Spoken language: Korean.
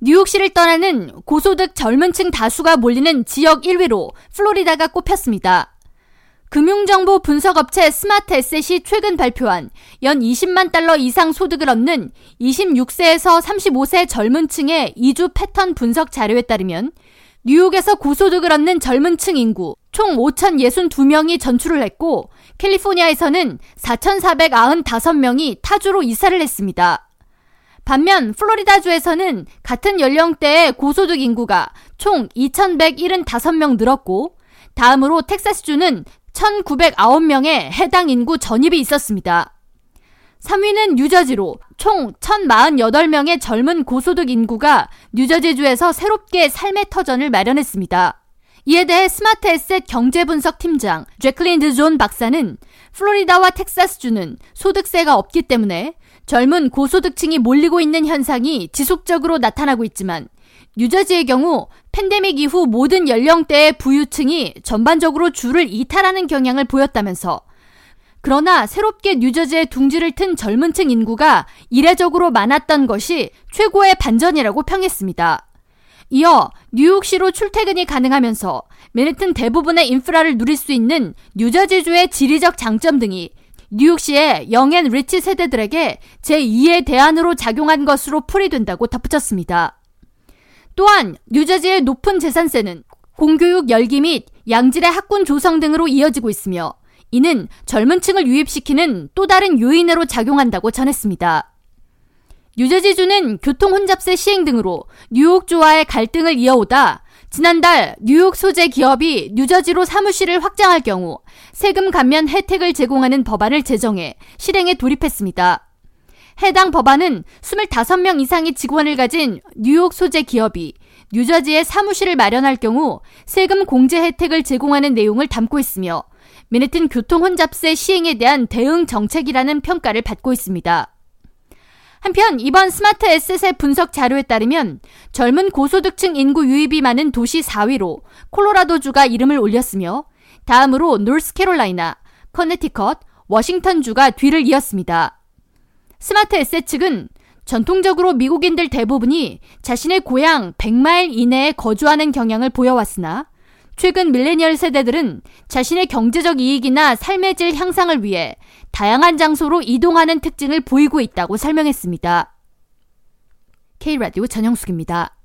뉴욕시를 떠나는 고소득 젊은 층 다수가 몰리는 지역 1위로 플로리다가 꼽혔습니다. 금융정보 분석업체 스마트 에셋이 최근 발표한 연 20만 달러 이상 소득을 얻는 26세에서 35세 젊은 층의 이주 패턴 분석 자료에 따르면 뉴욕에서 고소득을 얻는 젊은 층 인구 총 5,062명이 전출을 했고 캘리포니아에서는 4,495명이 타주로 이사를 했습니다. 반면 플로리다주에서는 같은 연령대의 고소득 인구가 총 2,175명 늘었고 다음으로 텍사스주는 1,909명의 해당 인구 전입이 있었습니다. 3위는 뉴저지로 총 1,048명의 젊은 고소득 인구가 뉴저지주에서 새롭게 삶의 터전을 마련했습니다. 이에 대해 스마트 에셋 경제 분석 팀장 제클린 드존 박사는 플로리다와 텍사스주는 소득세가 없기 때문에 젊은 고소득층이 몰리고 있는 현상이 지속적으로 나타나고 있지만 뉴저지의 경우 팬데믹 이후 모든 연령대의 부유층이 전반적으로 줄을 이탈하는 경향을 보였다면서 그러나 새롭게 뉴저지에 둥지를 튼 젊은 층 인구가 이례적으로 많았던 것이 최고의 반전이라고 평했습니다. 이어 뉴욕시로 출퇴근이 가능하면서 맨해튼 대부분의 인프라를 누릴 수 있는 뉴저지주의 지리적 장점 등이 뉴욕시의 영앤 리치 세대들에게 제2의 대안으로 작용한 것으로 풀이된다고 덧붙였습니다. 또한 뉴저지의 높은 재산세는 공교육 열기 및 양질의 학군 조성 등으로 이어지고 있으며 이는 젊은 층을 유입시키는 또 다른 요인으로 작용한다고 전했습니다. 뉴저지주는 교통 혼잡세 시행 등으로 뉴욕주와의 갈등을 이어오다 지난달 뉴욕 소재 기업이 뉴저지로 사무실을 확장할 경우 세금 감면 혜택을 제공하는 법안을 제정해 실행에 돌입했습니다. 해당 법안은 25명 이상의 직원을 가진 뉴욕 소재 기업이 뉴저지에 사무실을 마련할 경우 세금 공제 혜택을 제공하는 내용을 담고 있으며 미네튼 교통 혼잡세 시행에 대한 대응 정책이라는 평가를 받고 있습니다. 한편 이번 스마트 에셋의 분석 자료에 따르면 젊은 고소득층 인구 유입이 많은 도시 4위로 콜로라도주가 이름을 올렸으며 다음으로 노스캐롤라이나, 커네티컷, 워싱턴주가 뒤를 이었습니다. 스마트 에셋 측은 전통적으로 미국인들 대부분이 자신의 고향 100마일 이내에 거주하는 경향을 보여왔으나 최근 밀레니얼 세대들은 자신의 경제적 이익이나 삶의 질 향상을 위해 다양한 장소로 이동하는 특징을 보이고 있다고 설명했습니다. K라디오 전영숙입니다.